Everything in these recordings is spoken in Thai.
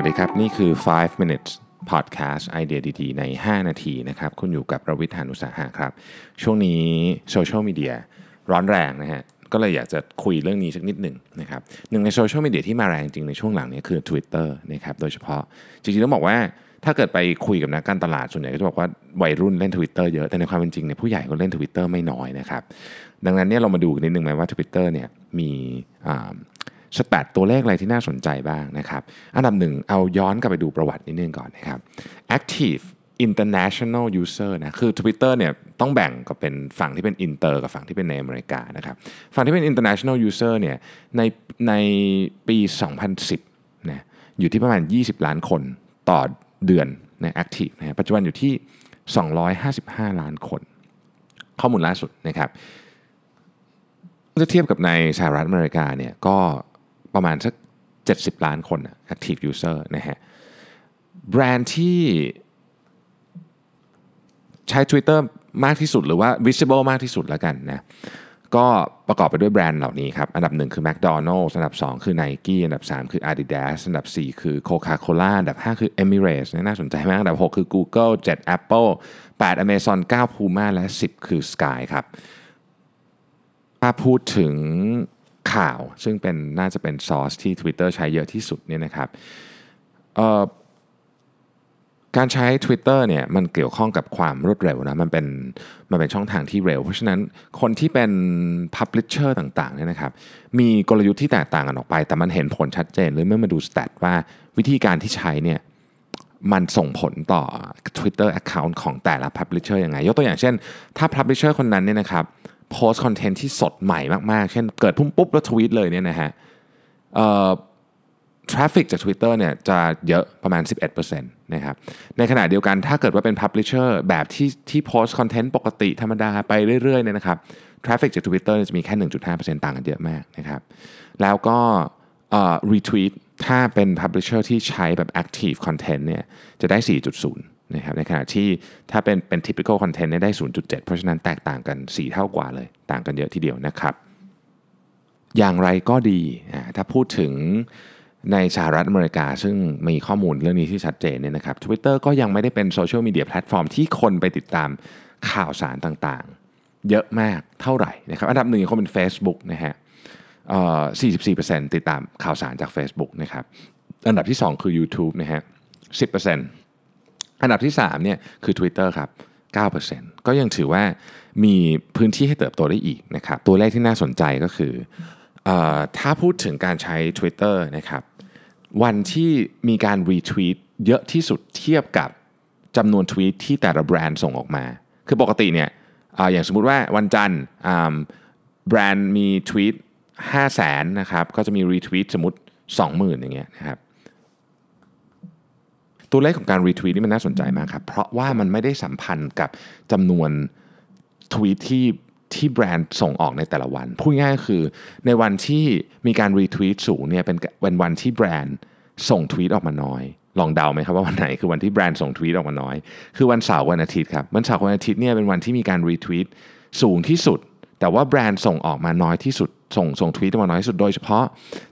วัสดีครับ นี่คือ 5 minutes podcast ไอเดียดี ๆ ใน 5 นาทีนะครับ คุณอยู่กับประวิทยานุสาหะครับ ช่วงนี้โซเชียลมีเดียร้อนแรงนะฮะ ก็เลยอยากจะคุยเรื่องนี้สักนิดหนึ่งนะครับ หนึ่งในโซเชียลมีเดียที่มาแรงจริงในช่วงหลังนี้คือ Twitter นะครับ โดยเฉพาะ จริงๆต้องบอกว่าถ้าเกิดไปคุยกับนักการตลาดส่วนใหญ่ก็จะบอกว่าวัยรุ่นเล่น Twitter เยอะ แต่ในความเป็นจริงเนี่ยผู้ใหญ่ก็เล่น Twitter ไม่น้อยนะครับ ดังนั้นเนี่ยเรามาดูกันนิดนึงไหมว่า Twitter เนี่ยมี stat ตัวเลขอะไรที่น่าสนใจบ้างนะครับ อันดับหนึ่งเอาย้อนกลับไปดูประวัตินิดนึงก่อนนะครับ active international user นะคือ Twitter เนี่ยต้องแบ่งกันเป็นฝั่งที่เป็นอินเตอร์กับฝั่งที่เป็นในอเมริกานะครับฝั่งที่เป็น international user เนี่ยในในปี 2010นะอยู่ที่ประมาณ 20 ล้านคนต่อเดือนใน active นะปัจจุบันอยู่ที่ 255 ล้านคน ข้อมูลล่าสุดนะครับถ้าเทียบกับในสหรัฐอเมริกาเนี่ยก็ ประมาณสัก 70 ล้านคน active user นะฮะแบรนด์ที่ใช้ Twitter มากที่สุดหรือว่า visible มากที่สุดแล้วกันนะก็ประกอบไปด้วยแบรนด์เหล่านี้ครับ อันดับ 1 คือ McDonald's อันดับ 2 คือ Nike อันดับ 3 คือ Adidas อันดับ 4 คือ Coca-Cola อันดับ 5 คือ Emirates น่าสนใจมาก อันดับ 6 คือ Google 7 Apple 8 Amazon 9 Puma และ 10 คือ Sky ครับ ถ้าพูดถึง ข่าว ซึ่งเป็นน่าจะเป็นซอสที่ Twitter ใช้เยอะที่สุดเนี่ยนะครับการใช้ Twitter เนี่ยมันเกี่ยวข้องกับความรวดเร็วนะมันเป็นมันเป็นช่องทางที่เร็ว เพราะฉะนั้นคนที่เป็น Publisher ต่างๆเนี่ยนะครับมีกลยุทธ์ที่แตกต่างกันออกไป แต่มันเห็นผลชัดเจนเลยเมื่อมาดูสแตทว่าวิธีการที่ใช้เนี่ยมันส่งผลต่อ Twitter Account ของแต่ละ Publisher ยังไง ยกตัวอย่างเช่น ถ้า Publisher คนนั้นเนี่ยนะครับ โพสต์ content ที่สดใหม่มาก ๆ เช่นเกิดพุ่มปุ๊บแล้วทวีตเลยเนี่ยนะฮะ traffic จาก Twitter เนี่ยจะเยอะประมาณ 11%นะครับ ในขณะเดียวกันถ้าเกิดว่าเป็น Publisher แบบที่ที่โพสต์ content ปกติธรรมดาไปเรื่อยๆเนี่ยนะครับ traffic จาก Twitter จะมีแค่ 1.5%ต่างกันเยอะมากนะครับ แล้วก็ retweet ถ้าเป็น Publisher ที่ใช้แบบ Active Content เนี่ยจะได้ 4.0 นะครับในขณะที่ถ้าเป็นเป็น typical content ได้ 0.7 เพราะฉะนั้นแตกต่างกัน 4 เท่ากว่าเลย ต่างกันเยอะทีเดียวนะครับ อย่างไรก็ดีถ้าพูดถึงในสหรัฐอเมริกา ซึ่งมีข้อมูลเรื่องนี้ที่ชัดเจนเนี่ยนะครับ Twitter ก็ยังไม่ได้เป็นโซเชียลมีเดียแพลตฟอร์มที่คนไปติดตามข่าวสารต่างๆ เยอะมากเท่าไหร่นะครับอันดับหนึ่งคงเป็น Facebook นะฮะ44%ติดตามข่าวสารจาก Facebook นะครับ อันดับที่ 2 คือ YouTube นะฮะ10% อันดับที่3เนี่ยคือ Twitter ครับ 9%ก็ยังถือว่ามีพื้นที่ให้เติบโตได้อีกนะครับตัวเลขที่น่าสนใจก็คืออถ้าพูดถึงการใช้ Twitter นะครับวันที่มีการรีทวีตเยอะที่สุดเทียบกับจำนวนทวีตที่แต่ละแบรนด์ส่งออกมา คือปกติเนี่ยออย่างสมมุติว่าวันจันทร์แบรนด์มีทวีต5 0 0แสนนะครับก็จะมีรีทวีตสมมติ 20,000 อย่างเงี้ยนะครับ ตัวเลขของการรีทวีตนี่มันน่าสนใจมากครับ เพราะว่ามันไม่ได้สัมพันธ์กับจำนวนทวีตที่ที่แบรนด์ส่งออกในแต่ละวัน พูดง่ายๆคือในวันที่มีการรีทวีตสูงเนี่ยเป็นเป็นวันที่แบรนด์ส่งทวีตออกมาน้อย ลองเดาไหมครับว่าวันไหนคือวันที่แบรนด์ส่งทวีตออกมาน้อย คือวันเสาร์วันอาทิตย์ครับวันเสาร์วันอาทิตย์เนี่ยเป็นวันที่มีการรีทวีตสูงที่สุด แต่ว่าแบรนด์ส่งออกมาน้อยที่สุด ส่งส่งทวีตออกมาน้อยที่สุดโดยเฉพาะ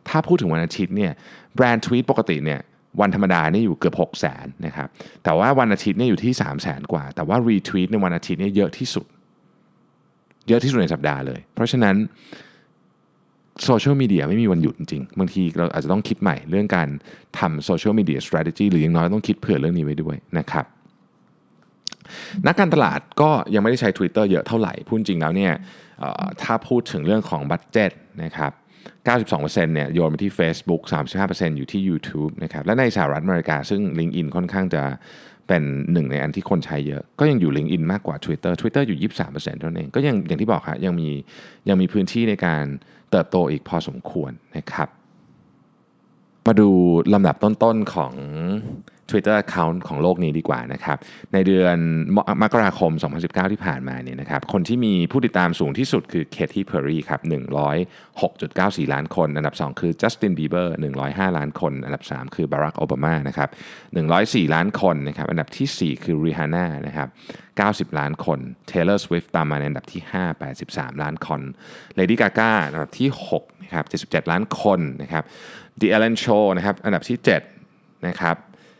ถ้าพูดถึงวันอาทิตย์เนี่ยแบรนด์ทวีตปกติเนี่ย วันธรรมดาเนี่ยอยู่เกือบ6 0 0 0 0นนะครับ แต่ว่าวันอาทิตย์เนี่ยอยู่ที่ 3 0 0 0 0 0 กว่า แต่ว่ารีทวีตในวันอาทิตย์เนี่ยเยอะที่สุด เยอะที่สุดในสัปดาห์เลย เพราะฉะนั้นโซเชียลมีเดียไม่มีวันหยุดจริง บางทีเราอาจจะต้องคิดใหม่เรื่องการทำโซเชียลมีเดีย strategy หรืออย่างน้อยต้องคิดเผื่อเรื่องนี้ไว้ด้วยนะครับ นักการตลาดก็ยังไม่ได้ใช้ Twitter เยอะเท่าไหร่ พูดจริงแล้วเนี่ยถ้าพูดถึงเรื่องของ budget นะครับ 92%เนี่ยโยนไปที่ Facebook 35%อยู่ที่ YouTube นะครับและในสหรัฐอเมริกาซึ่ง LinkedIn ค่อนข้างจะเป็นหนึ่งในอันที่คนใช้เยอะ ก็ยังอยู่ LinkedIn มากกว่า Twitter Twitter อยู่ 23%เท่านั้นเอง ก็ยังอย่างที่บอกครับยังมียังมีพื้นที่ในการเติบโตอีกพอสมควรนะครับ มาดูลำดับต้นๆของ Twitter Account ของโลกนี้ดีกว่านะครับในเดือนมกราคม 2019 ที่ผ่านมาเนี่ยนะครับคนที่มีผู้ติดตามสูงที่สุดคือเคที่เพอร์รีครับ106.94 ล้านคน อันดับ 2 คือจัสตินบีเบอร์105 ล้านคน อันดับ 3 คือบารักโอบามานะครับ104 ล้านคนนะครับอันดับที่ 4 คือริฮาน่านะครับ90 ล้านคน Taylor Swift ตามมาในอันดับที่ 5 83 ล้านคน Lady Gaga อันดับที่6นะครับ77 ล้านคนนะครับ The Ellen Show นะครับอันดับที่ 7นะครับ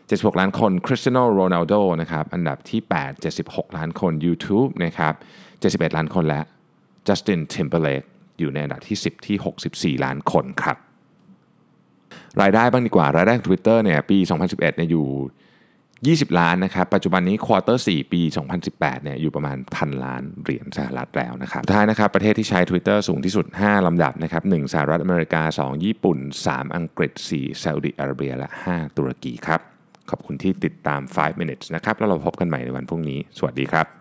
76 ล้านคน Cristiano Ronaldo นะครับอันดับที่ 8 76 ล้านคน YouTube นะครับ71 ล้านคนและ Justin Timberlake อยู่ในอันดับที่ 10 ที่ 64 ล้านคนครับ รายได้บ้างดีกว่ารายได้ของ Twitter เนี่ยปี 2011เนี่ยอยู่ 20 ล้านนะครับ ปัจจุบันนี้ควอเตอร์4ปี 2018เนี่ยอยู่ประมาณพันล้านเหรียญสหรัฐแล้วนะครับท้ายนะครับประเทศที่ใช้ Twitter สูงที่สุด 5 ลำดับนะครับ 1 สหรัฐอเมริกา 2 ญี่ปุ่น 3 อังกฤษ 4ซาอุดิอาระเบียและ 5 ตุรกีครับ ขอบคุณที่ติดตาม 5 minutes นะครับ แล้วเราพบกันใหม่ในวันพรุ่งนี้ สวัสดีครับ